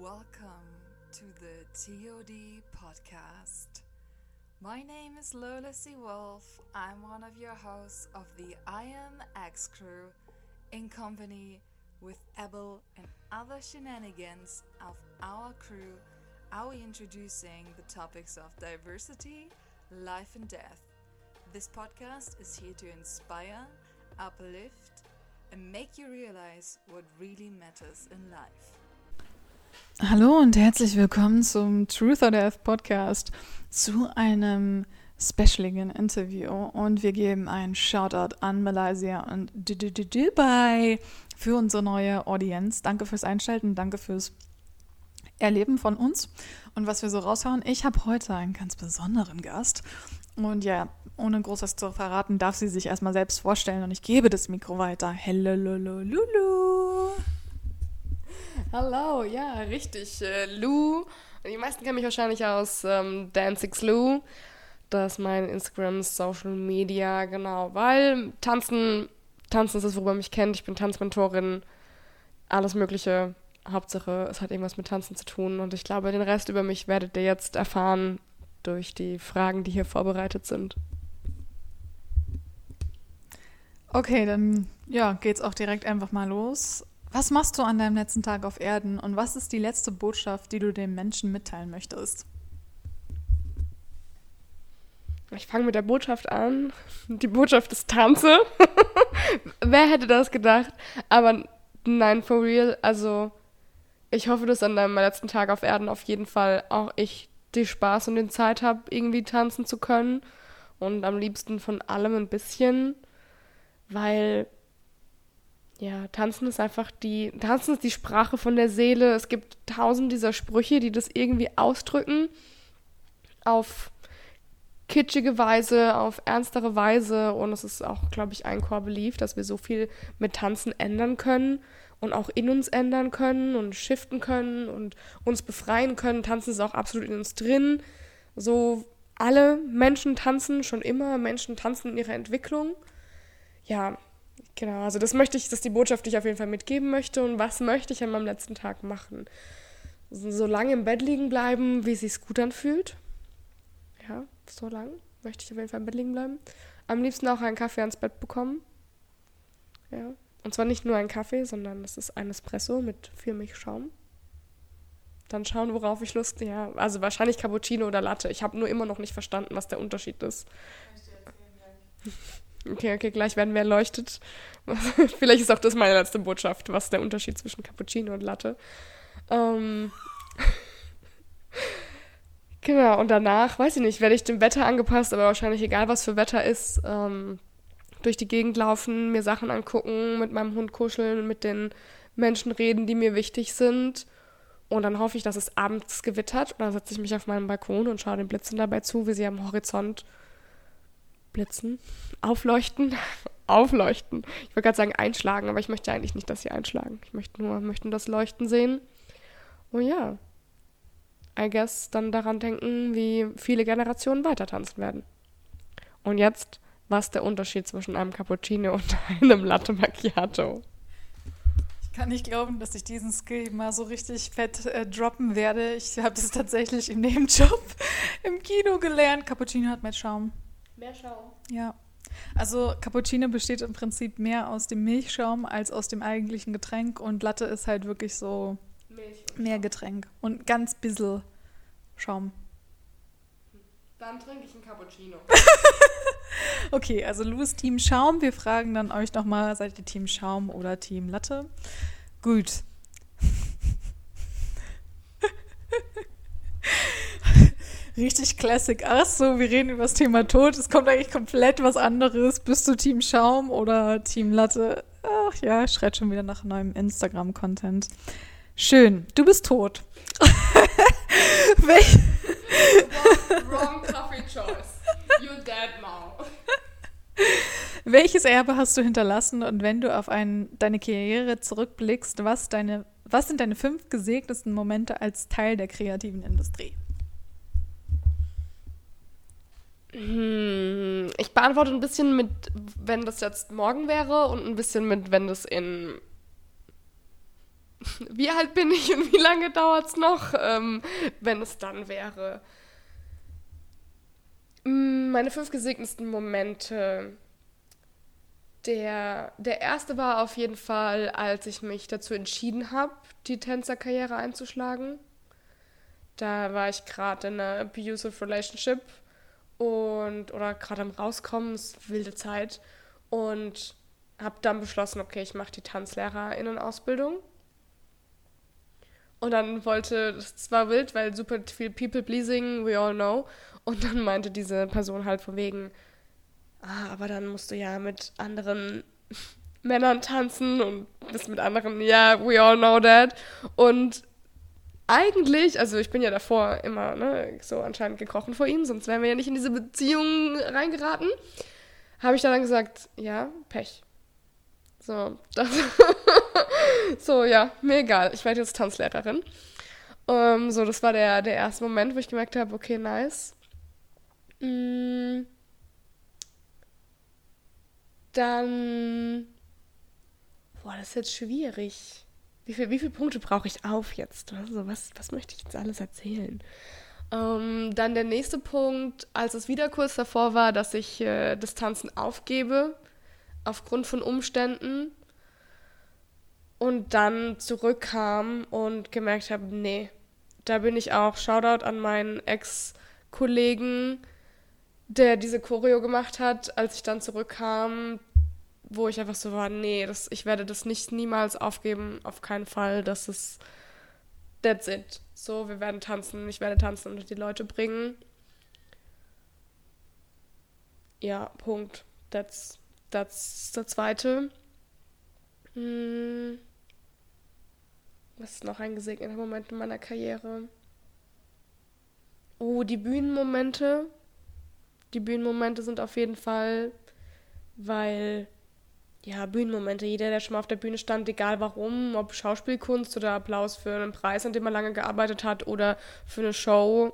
Welcome to the TOD podcast. My name is Lola C. Wolf. I'm one of your hosts of the I Am X crew in company with Abel and other shenanigans of our crew. Are we introducing the topics of diversity, life, and death? This podcast is here to inspire, uplift, and make you realize what really matters in life. Hallo und herzlich willkommen zum Truth or Death Podcast zu einem specialigen Interview und wir geben einen Shoutout an Malaysia und Dubai für unsere neue Audience. Danke fürs Einschalten, danke fürs Erleben von uns und was wir so raushauen. Ich habe heute einen ganz besonderen Gast und ja, ohne großes zu verraten, darf sie sich erstmal selbst vorstellen und ich gebe das Mikro weiter. Hello, lulu. Hallo, ja, richtig. Äh, Lou. Die meisten kennen mich wahrscheinlich aus ähm, Danzig's Lou. Das ist mein Instagram, Social Media, genau. Weil Tanzen, Tanzen ist das, worüber man mich kennt. Ich bin Tanzmentorin. Alles Mögliche. Hauptsache, es hat irgendwas mit Tanzen zu tun. Und ich glaube, den Rest über mich werdet ihr jetzt erfahren durch die Fragen, die hier vorbereitet sind. Okay, dann ja, geht's auch direkt einfach mal los. Was machst du an deinem letzten Tag auf Erden und was ist die letzte Botschaft, die du den Menschen mitteilen möchtest? Ich fange mit der Botschaft an. Die Botschaft ist Tanze. Wer hätte das gedacht? Aber nein, for real. Also, ich hoffe, dass an deinem letzten Tag auf Erden auf jeden Fall auch ich die Spaß und den Zeit habe, irgendwie tanzen zu können. Und am liebsten von allem ein bisschen. Weil ja, tanzen ist einfach die, tanzen ist die Sprache von der Seele. Es gibt tausend dieser Sprüche, die das irgendwie ausdrücken. Auf kitschige Weise, auf ernstere Weise. Und es ist auch, glaube ich, ein Core Belief, dass wir so viel mit Tanzen ändern können und auch in uns ändern können und shiften können und uns befreien können. Tanzen ist auch absolut in uns drin. So alle Menschen tanzen schon immer, Menschen tanzen in ihrer Entwicklung. Ja, Genau, also das möchte ich, das ist die Botschaft, die ich auf jeden Fall mitgeben möchte. Und was möchte ich an meinem letzten Tag machen? So lange im Bett liegen bleiben, wie es sich gut anfühlt. Ja, so lang möchte ich auf jeden Fall im Bett liegen bleiben. Am liebsten auch einen Kaffee ans Bett bekommen. Ja. Und zwar nicht nur ein Kaffee, sondern es ist ein Espresso mit viel Milchschaum. Dann schauen, worauf ich Lust habe. Ja, also wahrscheinlich Cappuccino oder Latte. Ich habe nur immer noch nicht verstanden, was der Unterschied ist. Okay, okay, gleich werden wir erleuchtet. Vielleicht ist auch das meine letzte Botschaft, was der Unterschied zwischen Cappuccino und Latte. Ähm genau, und danach, weiß ich nicht, werde ich dem Wetter angepasst, aber wahrscheinlich egal, was für Wetter ist, ähm, durch die Gegend laufen, mir Sachen angucken, mit meinem Hund kuscheln, mit den Menschen reden, die mir wichtig sind. Und dann hoffe ich, dass es abends gewittert. Und dann setze ich mich auf meinen Balkon und schaue den Blitzen dabei zu, wie sie am Horizont blitzen, aufleuchten, aufleuchten. Ich wollte gerade sagen einschlagen, aber ich möchte eigentlich nicht, dass sie einschlagen. Ich möchte nur möchten das Leuchten sehen. Und ja, I guess dann daran denken, wie viele Generationen weiter tanzen werden. Und jetzt, was der Unterschied zwischen einem Cappuccino und einem Latte Macchiato? Ich kann nicht glauben, dass ich diesen Skill mal so richtig fett äh, droppen werde. Ich habe das tatsächlich in dem Job im Kino gelernt. Cappuccino hat mit Schaum. Mehr Schaum. Ja. Also Cappuccino besteht im Prinzip mehr aus dem Milchschaum als aus dem eigentlichen Getränk und Latte ist halt wirklich so mehr Getränk und ganz bisschen Schaum. Dann trinke ich ein Cappuccino. okay, also Louis Team Schaum. Wir fragen dann euch nochmal, seid ihr Team Schaum oder Team Latte? Gut. richtig Classic Ach so, wir reden über das Thema Tod. Es kommt eigentlich komplett was anderes. Bist du Team Schaum oder Team Latte? Ach ja, schreit schon wieder nach neuem Instagram-Content. Schön, du bist tot. Welch wrong, wrong coffee choice. You're dead now. Welches Erbe hast du hinterlassen und wenn du auf ein, deine Karriere zurückblickst, was, deine, was sind deine fünf gesegnesten Momente als Teil der kreativen Industrie? Hm, ich beantworte ein bisschen mit, wenn das jetzt morgen wäre und ein bisschen mit, wenn das in wie alt bin ich und wie lange dauert es noch, ähm, wenn es dann wäre. Mm, meine fünf gesegnetsten Momente. Der, der erste war auf jeden Fall, als ich mich dazu entschieden habe, die Tänzerkarriere einzuschlagen. Da war ich gerade in einer abusive relationship und oder gerade am rauskommen, ist wilde Zeit und habe dann beschlossen, okay, ich mache die Tanzlehrerinnen-Ausbildung. Und dann wollte, das war wild, weil super viel People pleasing, we all know. Und dann meinte diese Person halt von wegen, ah, aber dann musst du ja mit anderen Männern tanzen und bist mit anderen, ja, yeah, we all know that. Und eigentlich, also ich bin ja davor immer ne, so anscheinend gekrochen vor ihm, sonst wären wir ja nicht in diese Beziehung reingeraten, habe ich dann gesagt, ja, Pech. So, das so, ja, mir egal, ich werde jetzt Tanzlehrerin. Um, ähm, so, das war der, der erste Moment, wo ich gemerkt habe, okay, nice. Mm. Dann, boah, das ist jetzt schwierig wie, viel, wie viele Punkte brauche ich auf jetzt? Also was, was möchte ich jetzt alles erzählen? Ähm, dann der nächste Punkt, als es wieder kurz davor war, dass ich äh, das aufgebe, aufgrund von Umständen. Und dann zurückkam und gemerkt habe, nee, da bin ich auch. Shoutout an meinen Ex-Kollegen, der diese Choreo gemacht hat. Als ich dann zurückkam, wo ich einfach so war, nee, das, ich werde das nicht niemals aufgeben, auf keinen Fall. Das ist that's it. So, wir werden tanzen, ich werde tanzen und die Leute bringen. Ja, Punkt. That's, that's der zweite. Hm. Was ist noch ein gesegneter Moment in meiner Karriere? Oh, die Bühnenmomente. Die Bühnenmomente sind auf jeden Fall, weil ja, Bühnenmomente. Jeder, der schon mal auf der Bühne stand, egal warum, ob Schauspielkunst oder Applaus für einen Preis, an dem man lange gearbeitet hat oder für eine Show,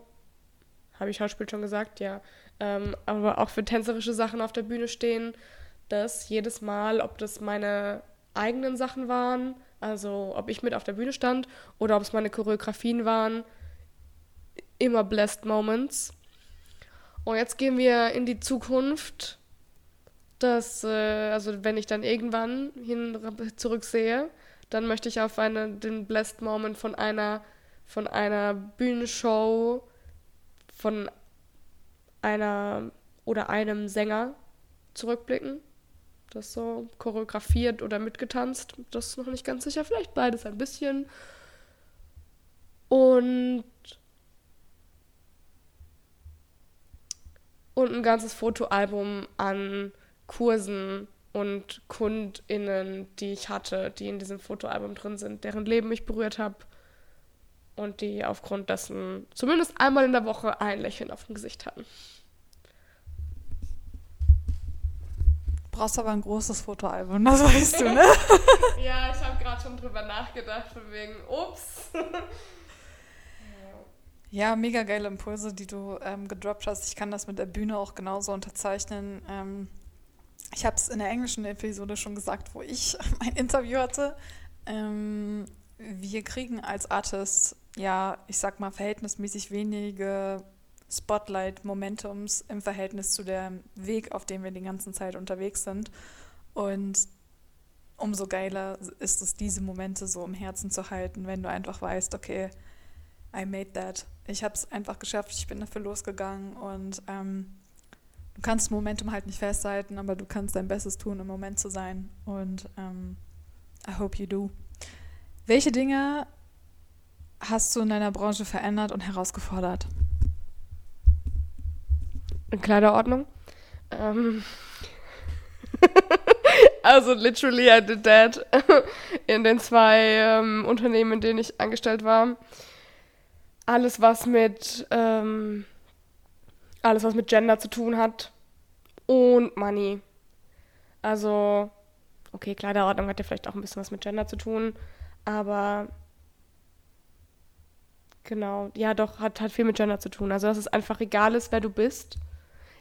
habe ich Schauspiel schon gesagt, ja, ähm, aber auch für tänzerische Sachen auf der Bühne stehen, dass jedes Mal, ob das meine eigenen Sachen waren, also ob ich mit auf der Bühne stand oder ob es meine Choreografien waren, immer blessed Moments. Und jetzt gehen wir in die Zukunft dass, äh, also wenn ich dann irgendwann hin zurücksehe, dann möchte ich auf eine, den Blessed Moment von einer, von einer Bühnenshow, von einer oder einem Sänger zurückblicken. Das so choreografiert oder mitgetanzt. Das ist noch nicht ganz sicher. Vielleicht beides ein bisschen. Und und ein ganzes Fotoalbum an Kursen und KundInnen, die ich hatte, die in diesem Fotoalbum drin sind, deren Leben ich berührt habe und die aufgrund dessen zumindest einmal in der Woche ein Lächeln auf dem Gesicht hatten. brauchst aber ein großes Fotoalbum, das weißt du, ne? ja, ich habe gerade schon drüber nachgedacht, von wegen, ups. ja, mega geile Impulse, die du ähm, gedroppt hast. Ich kann das mit der Bühne auch genauso unterzeichnen. Ähm, ich habe es in der englischen Episode schon gesagt, wo ich mein Interview hatte. Ähm, wir kriegen als Artists ja, ich sag mal, verhältnismäßig wenige Spotlight-Momentums im Verhältnis zu dem Weg, auf dem wir die ganze Zeit unterwegs sind. Und umso geiler ist es, diese Momente so im Herzen zu halten, wenn du einfach weißt, okay, I made that. Ich habe es einfach geschafft, ich bin dafür losgegangen und ähm, du kannst Momentum halt nicht festhalten, aber du kannst dein Bestes tun, im Moment zu sein. Und ähm, I hope you do. Welche Dinge hast du in deiner Branche verändert und herausgefordert? In Kleiderordnung. Ähm. also literally I did that in den zwei ähm, Unternehmen, in denen ich angestellt war. Alles, was mit ähm, alles, was mit Gender zu tun hat. Und Money. Also, okay, Kleiderordnung hat ja vielleicht auch ein bisschen was mit Gender zu tun, aber genau, ja doch, hat, hat viel mit Gender zu tun. Also, dass es einfach egal ist, wer du bist.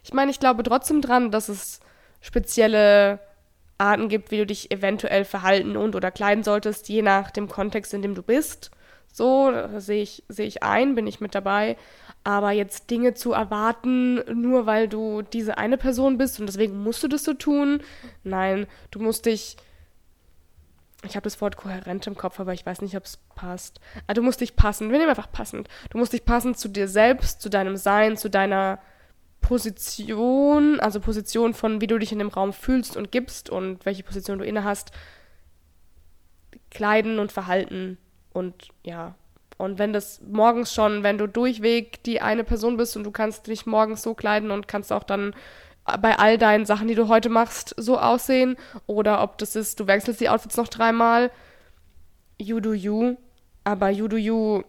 Ich meine, ich glaube trotzdem dran, dass es spezielle Arten gibt, wie du dich eventuell verhalten und oder kleiden solltest, je nach dem Kontext, in dem du bist. So, sehe ich, sehe ich ein, bin ich mit dabei. Aber jetzt Dinge zu erwarten, nur weil du diese eine Person bist und deswegen musst du das so tun. Nein, du musst dich. Ich habe das Wort kohärent im Kopf, aber ich weiß nicht, ob es passt. Ah, du musst dich passen. Wir nehmen einfach passend. Du musst dich passen zu dir selbst, zu deinem Sein, zu deiner Position, also Position von wie du dich in dem Raum fühlst und gibst und welche Position du inne hast, kleiden und verhalten und ja. Und wenn das morgens schon, wenn du durchweg die eine Person bist und du kannst dich morgens so kleiden und kannst auch dann bei all deinen Sachen, die du heute machst, so aussehen oder ob das ist, du wechselst die Outfits noch dreimal, you do you, aber you do you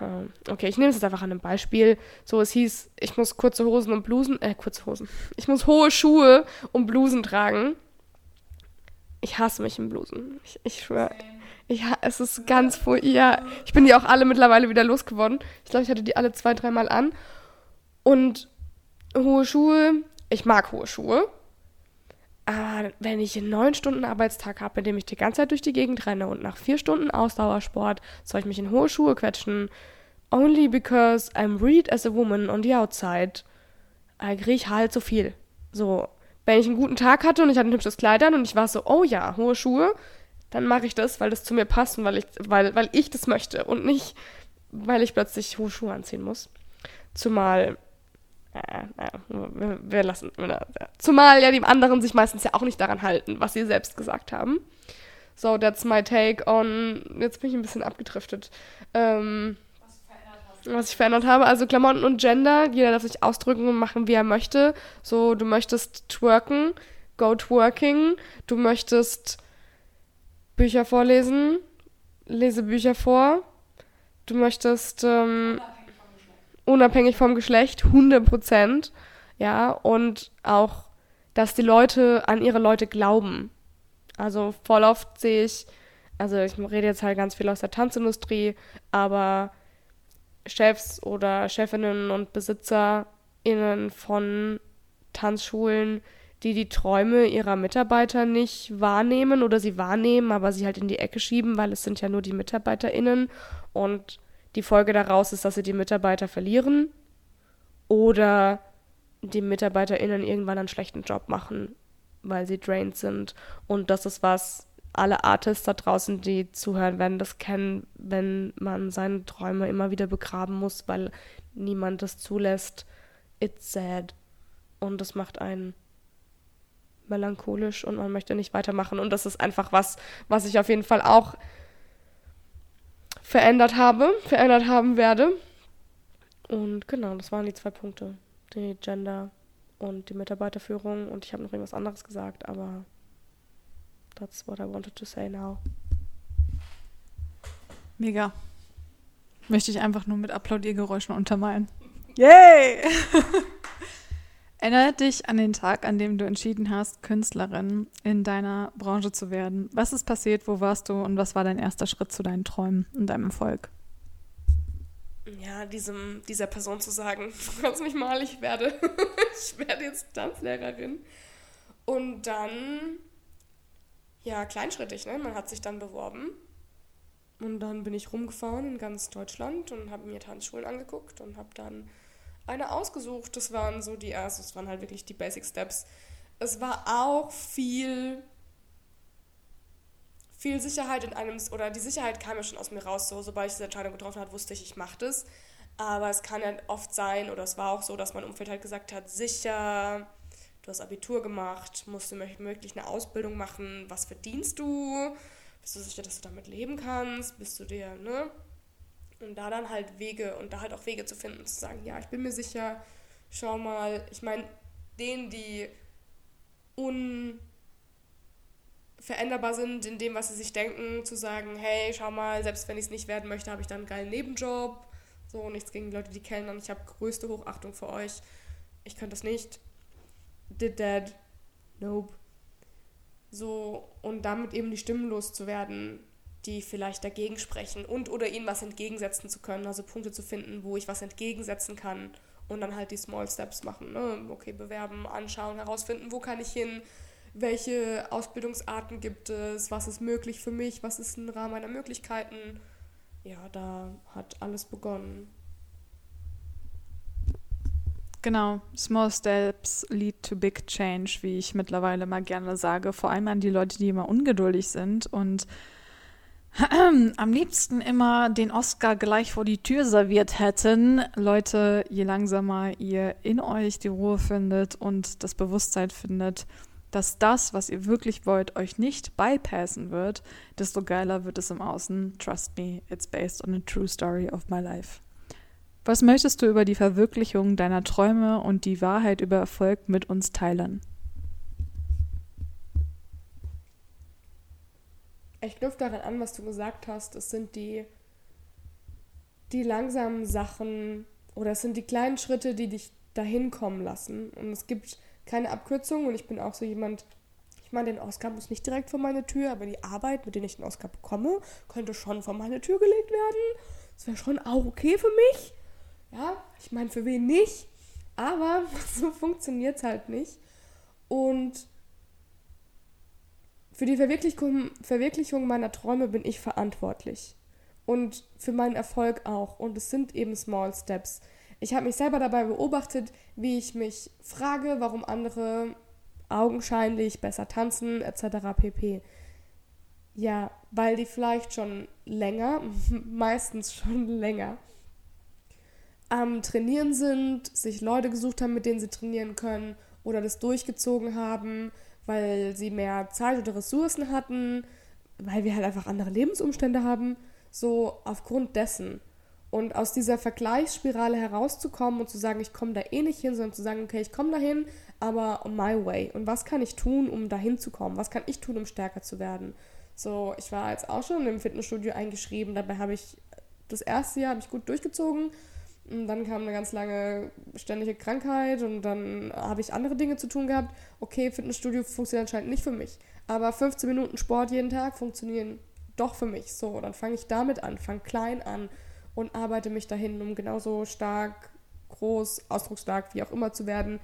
ähm, okay, ich nehme es jetzt einfach an einem Beispiel. So, es hieß, ich muss kurze Hosen und Blusen, äh, kurze Hosen. Ich muss hohe Schuhe und Blusen tragen. Ich hasse mich in Blusen. Ich, ich schwöre. Ja, es ist ganz voll. Ja, ich bin die auch alle mittlerweile wieder losgeworden. Ich glaube, ich hatte die alle zwei, dreimal an. Und hohe Schuhe, ich mag hohe Schuhe. Aber wenn ich einen neun Stunden Arbeitstag habe, in dem ich die ganze Zeit durch die Gegend renne und nach vier Stunden Ausdauersport soll ich mich in hohe Schuhe quetschen, only because I'm read as a woman on the outside, äh, kriege ich halt so viel. So, wenn ich einen guten Tag hatte und ich hatte ein hübsches Kleid an und ich war so, oh ja, hohe Schuhe, dann mache ich das, weil das zu mir passt und weil ich, weil, weil ich das möchte und nicht, weil ich plötzlich hohe Schuhe anziehen muss. Zumal äh, wir, wir lassen. Zumal ja die anderen sich meistens ja auch nicht daran halten, was sie selbst gesagt haben. So, that's my take on. Jetzt bin ich ein bisschen abgedriftet. Ähm, was ich verändert habe. Also Klamotten und Gender, jeder darf sich ausdrücken und machen, wie er möchte. So, du möchtest twerken, go twerking. Du möchtest Bücher vorlesen, lese Bücher vor. Du möchtest ähm, unabhängig vom Geschlecht, 100 Prozent. Ja, und auch, dass die Leute an ihre Leute glauben. Also voll oft sehe ich, also ich rede jetzt halt ganz viel aus der Tanzindustrie, aber Chefs oder Chefinnen und BesitzerInnen von Tanzschulen, die die Träume ihrer Mitarbeiter nicht wahrnehmen oder sie wahrnehmen, aber sie halt in die Ecke schieben, weil es sind ja nur die MitarbeiterInnen und die Folge daraus ist, dass sie die Mitarbeiter verlieren oder die MitarbeiterInnen irgendwann einen schlechten Job machen, weil sie drained sind. Und das ist was, alle Artists da draußen, die zuhören, werden das kennen, wenn man seine Träume immer wieder begraben muss, weil niemand das zulässt. It's sad. Und das macht einen melancholisch und man möchte nicht weitermachen. Und das ist einfach was, was ich auf jeden Fall auch verändert habe, verändert haben werde. Und genau, das waren die zwei Punkte. Die Gender und die Mitarbeiterführung. Und ich habe noch irgendwas anderes gesagt, aber that's what I wanted to say now. Mega. Möchte ich einfach nur mit Applaudiergeräuschen untermalen. Yay! Erinnere dich an den Tag, an dem du entschieden hast, Künstlerin in deiner Branche zu werden. Was ist passiert? Wo warst du? Und was war dein erster Schritt zu deinen Träumen und deinem Erfolg? Ja, diesem, dieser Person zu sagen, du kannst mich mal, ich werde, ich werde jetzt Tanzlehrerin. Und dann, ja, kleinschrittig, ne? Man hat sich dann beworben. Und dann bin ich rumgefahren in ganz Deutschland und habe mir Tanzschulen angeguckt und habe dann eine ausgesucht. Das waren so die ersten, das waren halt wirklich die Basic Steps. Es war auch viel, viel Sicherheit in einem, oder die Sicherheit kam ja schon aus mir raus, so sobald ich diese Entscheidung getroffen habe, wusste ich, ich mache das. Aber es kann ja oft sein, oder es war auch so, dass mein Umfeld halt gesagt hat, sicher, du hast Abitur gemacht, musst du möglich eine Ausbildung machen, was verdienst du? Bist du sicher, dass du damit leben kannst? Bist du dir, ne? Und da dann halt Wege und da halt auch Wege zu finden, zu sagen, ja, ich bin mir sicher, schau mal, ich meine, denen, die unveränderbar sind in dem, was sie sich denken, zu sagen, hey, schau mal, selbst wenn ich es nicht werden möchte, habe ich dann einen geilen Nebenjob. So, nichts gegen die Leute, die kellnern. Ich habe größte Hochachtung für euch. Ich könnte das nicht. Did that. Nope. So, und damit eben die Stimmen loszuwerden, die vielleicht dagegen sprechen und oder ihnen was entgegensetzen zu können, also Punkte zu finden, wo ich was entgegensetzen kann und dann halt die Small Steps machen. Ne? Okay, bewerben, anschauen, herausfinden, wo kann ich hin, welche Ausbildungsarten gibt es, was ist möglich für mich, was ist im Rahmen meiner Möglichkeiten. Ja, da hat alles begonnen. Genau, small steps lead to big change, wie ich mittlerweile mal gerne sage. Vor allem an die Leute, die immer ungeduldig sind und am liebsten immer den Oscar gleich vor die Tür serviert hätten. Leute, je langsamer ihr in euch die Ruhe findet und das Bewusstsein findet, dass das, was ihr wirklich wollt, euch nicht bypassen wird, desto geiler wird es im Außen. Trust me, it's based on a true story of my life. Was möchtest du über die Verwirklichung deiner Träume und die Wahrheit über Erfolg mit uns teilen? Ich knüpfe daran an, was du gesagt hast. Es sind die, die langsamen Sachen oder es sind die kleinen Schritte, die dich dahin kommen lassen. Und es gibt keine Abkürzung und ich bin auch so jemand, ich meine, den Oscar muss nicht direkt vor meine Tür, aber die Arbeit, mit der ich den Oscar bekomme, könnte schon vor meine Tür gelegt werden. Das wäre schon auch okay für mich. Ja, ich meine, für wen nicht? Aber so funktioniert es halt nicht. Und für die Verwirklichung, Verwirklichung meiner Träume bin ich verantwortlich. Und für meinen Erfolg auch. Und es sind eben Small Steps. Ich habe mich selber dabei beobachtet, wie ich mich frage, warum andere augenscheinlich besser tanzen, etc. pp. Ja, weil die vielleicht schon länger, meistens schon länger, am Trainieren sind, sich Leute gesucht haben, mit denen sie trainieren können oder das durchgezogen haben, weil sie mehr Zeit oder Ressourcen hatten, weil wir halt einfach andere Lebensumstände haben, so aufgrund dessen. Und aus dieser Vergleichsspirale herauszukommen und zu sagen, ich komme da eh nicht hin, sondern zu sagen, okay, ich komme dahin, aber my way. Und was kann ich tun, um dahin zu kommen? Was kann ich tun, um stärker zu werden? So, ich war jetzt auch schon im Fitnessstudio eingeschrieben, dabei habe ich das erste Jahr ich gut durchgezogen und dann kam eine ganz lange ständige Krankheit und dann habe ich andere Dinge zu tun gehabt. Okay, Fitnessstudio funktioniert anscheinend nicht für mich. Aber 15 Minuten Sport jeden Tag funktionieren doch für mich. So, dann fange ich damit an, fange klein an und arbeite mich dahin, um genauso stark, groß, ausdrucksstark, wie auch immer zu werden.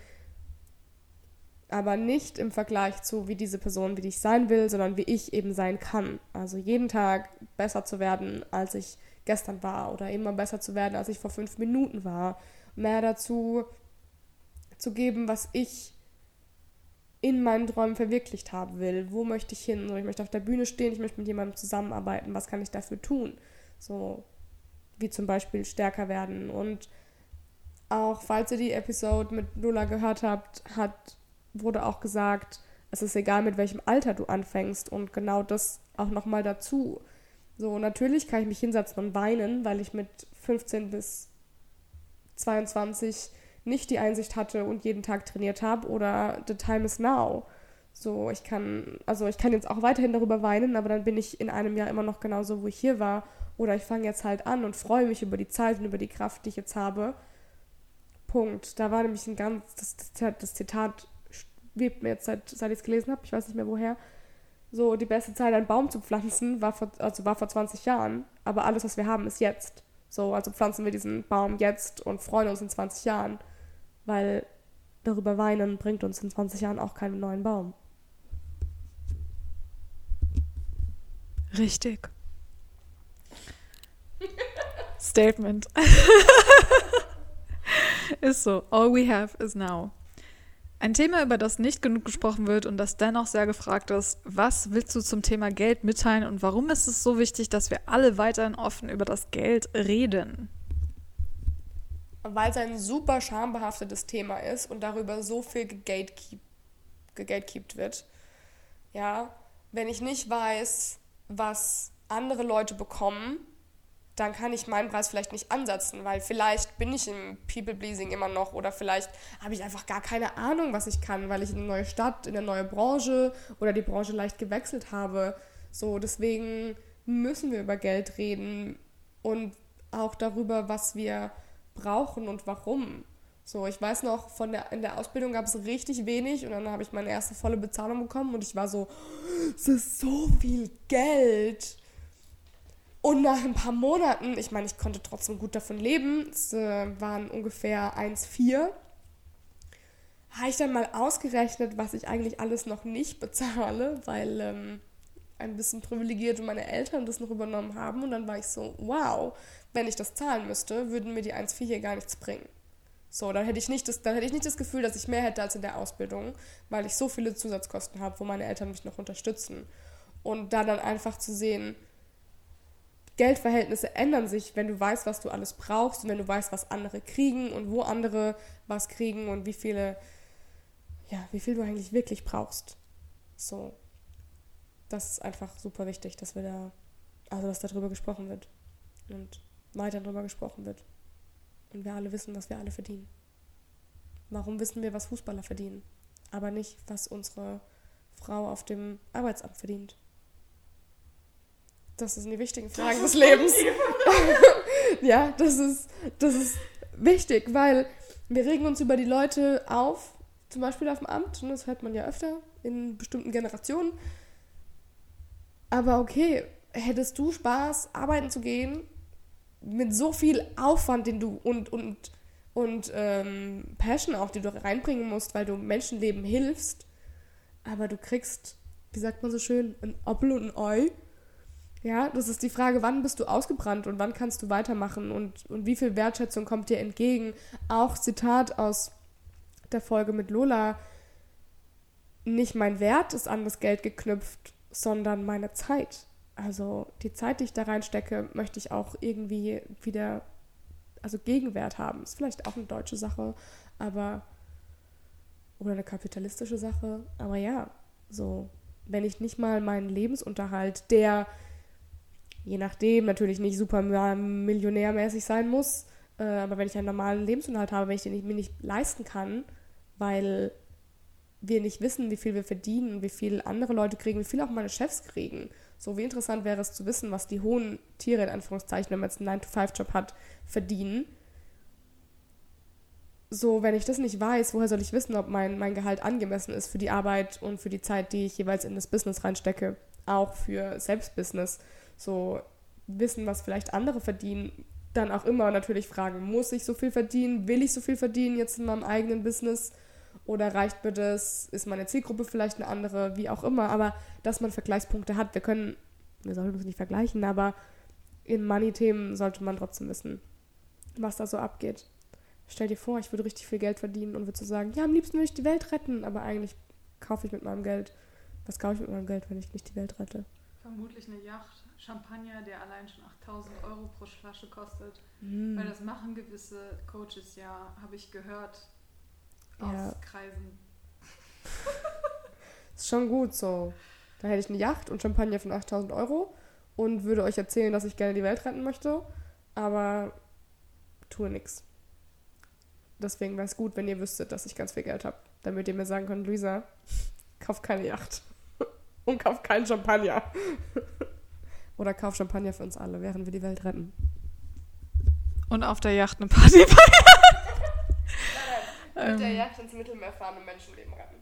Aber nicht im Vergleich zu wie diese Person, wie ich sein will, sondern wie ich eben sein kann. Also jeden Tag besser zu werden, als ich gestern war oder immer besser zu werden, als ich vor fünf Minuten war. Mehr dazu zu geben, was ich in meinen Träumen verwirklicht haben will. Wo möchte ich hin? Ich möchte auf der Bühne stehen, ich möchte mit jemandem zusammenarbeiten. Was kann ich dafür tun? So, wie zum Beispiel stärker werden. Und auch, falls ihr die Episode mit Lula gehört habt, hat, wurde auch gesagt, es ist egal, mit welchem Alter du anfängst. Und genau das auch nochmal dazu. So, natürlich kann ich mich hinsetzen und weinen, weil ich mit 15 bis 22 nicht die Einsicht hatte und jeden Tag trainiert habe oder the time is now. So, ich kann, also ich kann jetzt auch weiterhin darüber weinen, aber dann bin ich in einem Jahr immer noch genauso, wo ich hier war. Oder ich fange jetzt halt an und freue mich über die Zeit und über die Kraft, die ich jetzt habe. Punkt. Da war nämlich ein ganz, das, das, das Zitat schwebt mir jetzt, seit, seit ich es gelesen habe, ich weiß nicht mehr woher. So, die beste Zeit, einen Baum zu pflanzen, war vor, also war vor 20 Jahren. Aber alles, was wir haben, ist jetzt. So, also pflanzen wir diesen Baum jetzt und freuen uns in 20 Jahren. Weil darüber weinen bringt uns in 20 Jahren auch keinen neuen Baum. Richtig. Statement. ist so. All we have is now. Ein Thema, über das nicht genug gesprochen wird und das dennoch sehr gefragt ist, was willst du zum Thema Geld mitteilen und warum ist es so wichtig, dass wir alle weiterhin offen über das Geld reden? Weil es ein super schambehaftetes Thema ist und darüber so viel gegatekeept wird. Ja, wenn ich nicht weiß, was andere Leute bekommen, dann kann ich meinen Preis vielleicht nicht ansetzen, weil vielleicht bin ich im People-Pleasing immer noch oder vielleicht habe ich einfach gar keine Ahnung, was ich kann, weil ich in eine neue Stadt, in eine neue Branche oder die Branche leicht gewechselt habe. So, deswegen müssen wir über Geld reden und auch darüber, was wir brauchen und warum. So, ich weiß noch, von der, in der Ausbildung gab es richtig wenig und dann habe ich meine erste volle Bezahlung bekommen und ich war so, es ist so viel Geld. Und nach ein paar Monaten, ich meine, ich konnte trotzdem gut davon leben, es äh, waren ungefähr 1,4, habe ich dann mal ausgerechnet, was ich eigentlich alles noch nicht bezahle, weil ähm, ein bisschen privilegiert und meine Eltern das noch übernommen haben. Und dann war ich so, wow, wenn ich das zahlen müsste, würden mir die 1,4 hier gar nichts bringen. So, dann hätte ich nicht das, dann hätte ich nicht das Gefühl, dass ich mehr hätte als in der Ausbildung, weil ich so viele Zusatzkosten habe, wo meine Eltern mich noch unterstützen. Und da dann einfach zu sehen, Geldverhältnisse ändern sich, wenn du weißt, was du alles brauchst und wenn du weißt, was andere kriegen und wo andere was kriegen und wie viele, ja, wie viel du eigentlich wirklich brauchst. So. Das ist einfach super wichtig, dass wir da, also dass darüber gesprochen wird und weiter darüber gesprochen wird. Und wir alle wissen, was wir alle verdienen. Warum wissen wir, was Fußballer verdienen, aber nicht, was unsere Frau auf dem Arbeitsamt verdient? Das sind die wichtigen Fragen des Lebens. ja, das ist, das ist wichtig, weil wir regen uns über die Leute auf, zum Beispiel auf dem Amt, und das hört man ja öfter in bestimmten Generationen. Aber okay, hättest du Spaß, arbeiten zu gehen, mit so viel Aufwand, den du und, und, und ähm, Passion auch, die du reinbringen musst, weil du Menschenleben hilfst, aber du kriegst, wie sagt man so schön, ein Apfel und ein Ei ja, das ist die Frage, wann bist du ausgebrannt und wann kannst du weitermachen und, und wie viel Wertschätzung kommt dir entgegen. Auch Zitat aus der Folge mit Lola, nicht mein Wert ist an das Geld geknüpft, sondern meine Zeit. Also die Zeit, die ich da reinstecke, möchte ich auch irgendwie wieder, also Gegenwert haben. Ist vielleicht auch eine deutsche Sache, aber oder eine kapitalistische Sache. Aber ja, so, wenn ich nicht mal meinen Lebensunterhalt, der je nachdem natürlich nicht super millionärmäßig sein muss, äh, aber wenn ich einen normalen Lebensunterhalt habe, wenn ich den nicht, mir nicht leisten kann, weil wir nicht wissen, wie viel wir verdienen, wie viel andere Leute kriegen, wie viel auch meine Chefs kriegen. So, wie interessant wäre es zu wissen, was die hohen Tiere, in Anführungszeichen, wenn man jetzt einen 9-to-5-Job hat, verdienen. So, wenn ich das nicht weiß, woher soll ich wissen, ob mein, mein Gehalt angemessen ist für die Arbeit und für die Zeit, die ich jeweils in das Business reinstecke, auch für Selbstbusiness so wissen, was vielleicht andere verdienen, dann auch immer natürlich fragen, muss ich so viel verdienen? Will ich so viel verdienen jetzt in meinem eigenen Business? Oder reicht mir das? Ist meine Zielgruppe vielleicht eine andere? Wie auch immer. Aber dass man Vergleichspunkte hat. Wir können, wir sollten uns nicht vergleichen, aber in Money-Themen sollte man trotzdem wissen, was da so abgeht. Stell dir vor, ich würde richtig viel Geld verdienen und würde so sagen, ja, am liebsten würde ich die Welt retten, aber eigentlich kaufe ich mit meinem Geld. Was kaufe ich mit meinem Geld, wenn ich nicht die Welt rette? Vermutlich eine Yacht. Champagner, der allein schon 8000 Euro pro Flasche kostet. Mm. Weil das machen gewisse Coaches ja, habe ich gehört, aus ja. Kreisen. ist schon gut so. Da hätte ich eine Yacht und Champagner von 8000 Euro und würde euch erzählen, dass ich gerne die Welt retten möchte, aber tue nichts. Deswegen wäre es gut, wenn ihr wüsstet, dass ich ganz viel Geld habe, damit ihr mir sagen könnt, Luisa, kauf keine Yacht und kauf keinen Champagner. Oder kauf Champagner für uns alle, während wir die Welt retten. Und auf der Yacht eine Party feiern. Nein, Mit der ähm. Yacht ins Mittelmeer fahren und Menschenleben retten.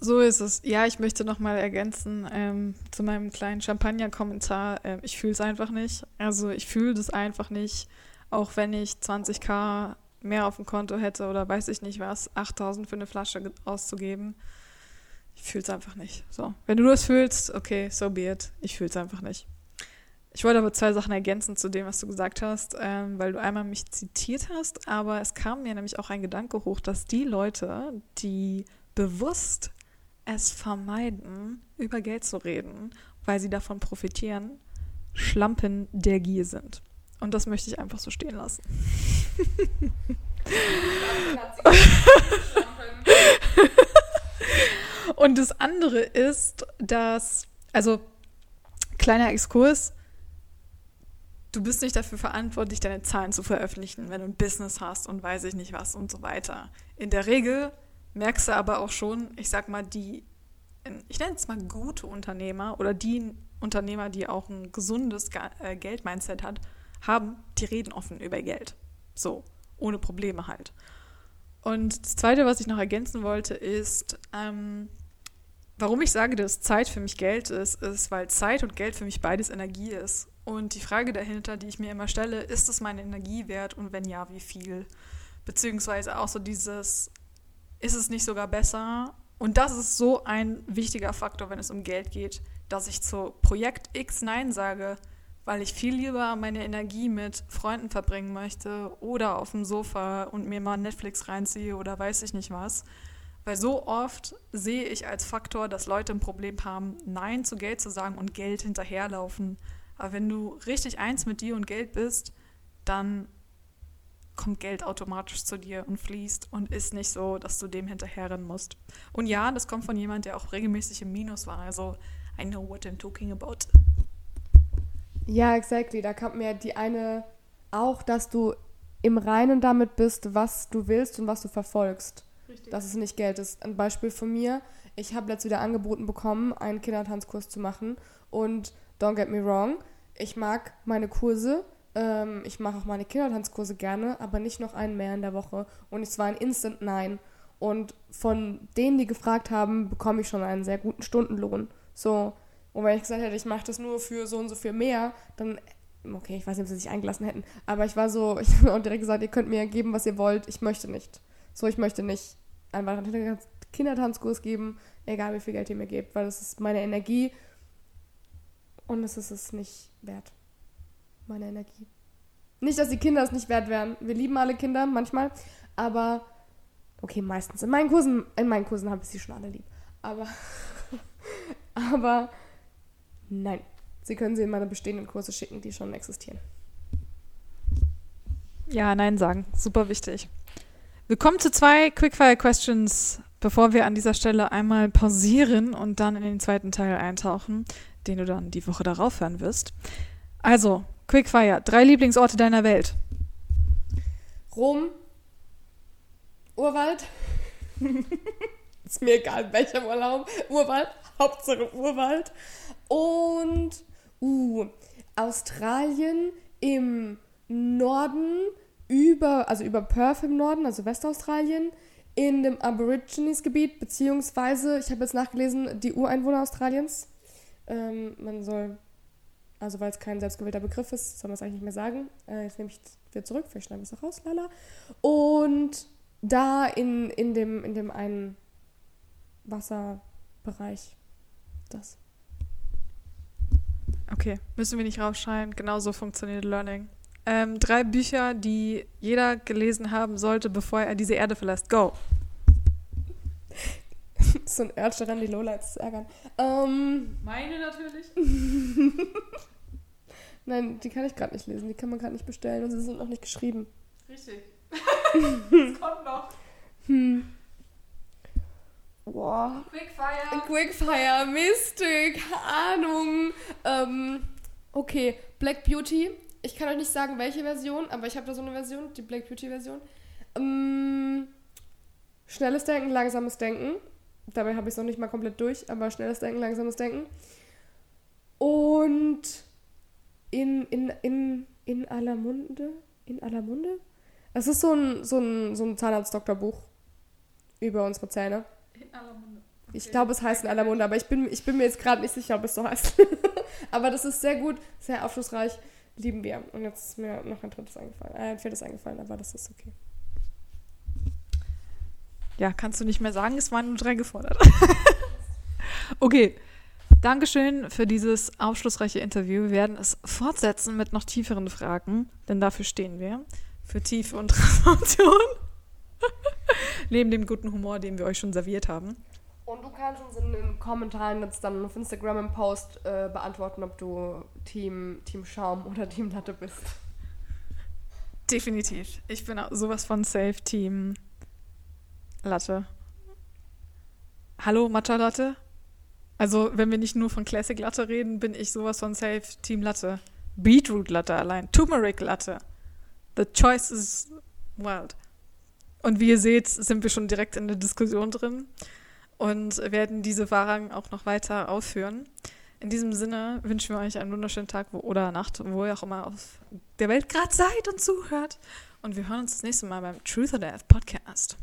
So ist es. Ja, ich möchte noch mal ergänzen ähm, zu meinem kleinen Champagner-Kommentar. Äh, ich fühle es einfach nicht. Also ich fühle das einfach nicht, auch wenn ich 20k mehr auf dem Konto hätte oder weiß ich nicht was, 8000 für eine Flasche auszugeben. Ich fühle es einfach nicht. So, wenn du das fühlst, okay, so be it. Ich fühle es einfach nicht. Ich wollte aber zwei Sachen ergänzen zu dem, was du gesagt hast, ähm, weil du einmal mich zitiert hast, aber es kam mir nämlich auch ein Gedanke hoch, dass die Leute, die bewusst es vermeiden, über Geld zu reden, weil sie davon profitieren, Schlampen der Gier sind. Und das möchte ich einfach so stehen lassen. Und das andere ist, dass, also kleiner Exkurs, du bist nicht dafür verantwortlich, deine Zahlen zu veröffentlichen, wenn du ein Business hast und weiß ich nicht was und so weiter. In der Regel merkst du aber auch schon, ich sag mal, die, ich nenne es mal gute Unternehmer oder die Unternehmer, die auch ein gesundes äh, Geldmindset hat, haben, die reden offen über Geld. So, ohne Probleme halt. Und das Zweite, was ich noch ergänzen wollte, ist, ähm, warum ich sage, dass Zeit für mich Geld ist, ist, weil Zeit und Geld für mich beides Energie ist. Und die Frage dahinter, die ich mir immer stelle, ist es meine Energie wert und wenn ja, wie viel? Beziehungsweise auch so dieses, ist es nicht sogar besser? Und das ist so ein wichtiger Faktor, wenn es um Geld geht, dass ich zu Projekt X Nein sage, weil ich viel lieber meine Energie mit Freunden verbringen möchte oder auf dem Sofa und mir mal Netflix reinziehe oder weiß ich nicht was. Weil so oft sehe ich als Faktor, dass Leute ein Problem haben, Nein zu Geld zu sagen und Geld hinterherlaufen. Aber wenn du richtig eins mit dir und Geld bist, dann kommt Geld automatisch zu dir und fließt und ist nicht so, dass du dem hinterherrennen musst. Und ja, das kommt von jemand, der auch regelmäßig im Minus war. Also, I know what I'm talking about. Ja, exactly. Da kommt mir die eine auch, dass du im Reinen damit bist, was du willst und was du verfolgst. Richtig. Dass es nicht Geld ist. Ein Beispiel von mir. Ich habe letztes wieder angeboten bekommen, einen Kindertanzkurs zu machen. Und don't get me wrong, ich mag meine Kurse. Ähm, ich mache auch meine Kindertanzkurse gerne, aber nicht noch einen mehr in der Woche. Und es war ein Instant Nein. Und von denen, die gefragt haben, bekomme ich schon einen sehr guten Stundenlohn. So, und wenn ich gesagt hätte, ich mache das nur für so und so viel mehr, dann, okay, ich weiß nicht, ob sie sich eingelassen hätten, aber ich war so, ich habe auch direkt gesagt, ihr könnt mir geben, was ihr wollt, ich möchte nicht. So, ich möchte nicht einfach einen Kindertanzkurs geben, egal wie viel Geld ihr mir gebt, weil das ist meine Energie und es ist es nicht wert. Meine Energie. Nicht, dass die Kinder es nicht wert wären. Wir lieben alle Kinder manchmal, aber okay, meistens. In meinen Kursen, in meinen Kursen habe ich sie schon alle lieb. Aber, aber Nein. Sie können sie in meine bestehenden Kurse schicken, die schon existieren. Ja, nein sagen. Super wichtig. Wir kommen zu zwei Quickfire-Questions, bevor wir an dieser Stelle einmal pausieren und dann in den zweiten Teil eintauchen, den du dann die Woche darauf hören wirst. Also, Quickfire, drei Lieblingsorte deiner Welt. Rom, Urwald. Ist mir egal, welcher Urlaub. Urwald, Hauptsache Urwald. Und uh, Australien im Norden, über, also über Perth im Norden, also Westaustralien, in dem Aborigines-Gebiet, beziehungsweise, ich habe jetzt nachgelesen, die Ureinwohner Australiens. Ähm, man soll, also weil es kein selbstgewählter Begriff ist, soll man es eigentlich nicht mehr sagen. Äh, jetzt nehme ich wieder zurück, vielleicht schneiden wir es auch raus, lala. Und da in, in, dem, in dem einen Wasserbereich, das. Okay, müssen wir nicht rausschreien. Genau so funktioniert Learning. Ähm, drei Bücher, die jeder gelesen haben sollte, bevor er diese Erde verlässt. Go! so ein Urge daran, die Lowlights zu ärgern. Ähm, Meine natürlich. Nein, die kann ich gerade nicht lesen. Die kann man gerade nicht bestellen und sie sind noch nicht geschrieben. Richtig. das kommt noch. Hm. Boah. Quickfire. Quickfire, Mystik, Ahnung. Ähm, okay, Black Beauty. Ich kann euch nicht sagen, welche Version, aber ich habe da so eine Version, die Black Beauty-Version. Ähm, schnelles Denken, langsames Denken. Dabei habe ich es noch nicht mal komplett durch, aber schnelles Denken, langsames Denken. Und in, in, in, in aller Munde? In aller Munde? Es ist so ein, so ein, so ein Zahnarzt-Doktorbuch über unsere Zähne. In aller Munde. Okay. Ich glaube, es heißt in aller Munde, aber ich bin, ich bin mir jetzt gerade nicht sicher, ob es so heißt. aber das ist sehr gut, sehr aufschlussreich. Lieben wir. Und jetzt ist mir noch ein drittes eingefallen. Äh, ein viertes eingefallen, aber das ist okay. Ja, kannst du nicht mehr sagen, es waren nur drei gefordert. okay. Dankeschön für dieses aufschlussreiche Interview. Wir werden es fortsetzen mit noch tieferen Fragen, denn dafür stehen wir. Für Tiefe und Transformation. Neben dem guten Humor, den wir euch schon serviert haben. Und du kannst uns in den Kommentaren jetzt dann auf Instagram im Post äh, beantworten, ob du Team, Team Schaum oder Team Latte bist. Definitiv. Ich bin auch sowas von Safe Team Latte. Hallo, Matcha Latte? Also, wenn wir nicht nur von Classic Latte reden, bin ich sowas von Safe Team Latte. Beetroot Latte allein. Turmeric Latte. The choice is wild. Und wie ihr seht, sind wir schon direkt in der Diskussion drin und werden diese Fragen auch noch weiter ausführen. In diesem Sinne wünschen wir euch einen wunderschönen Tag wo, oder Nacht, wo ihr auch immer auf der Welt gerade seid und zuhört. Und wir hören uns das nächste Mal beim Truth or Death Podcast.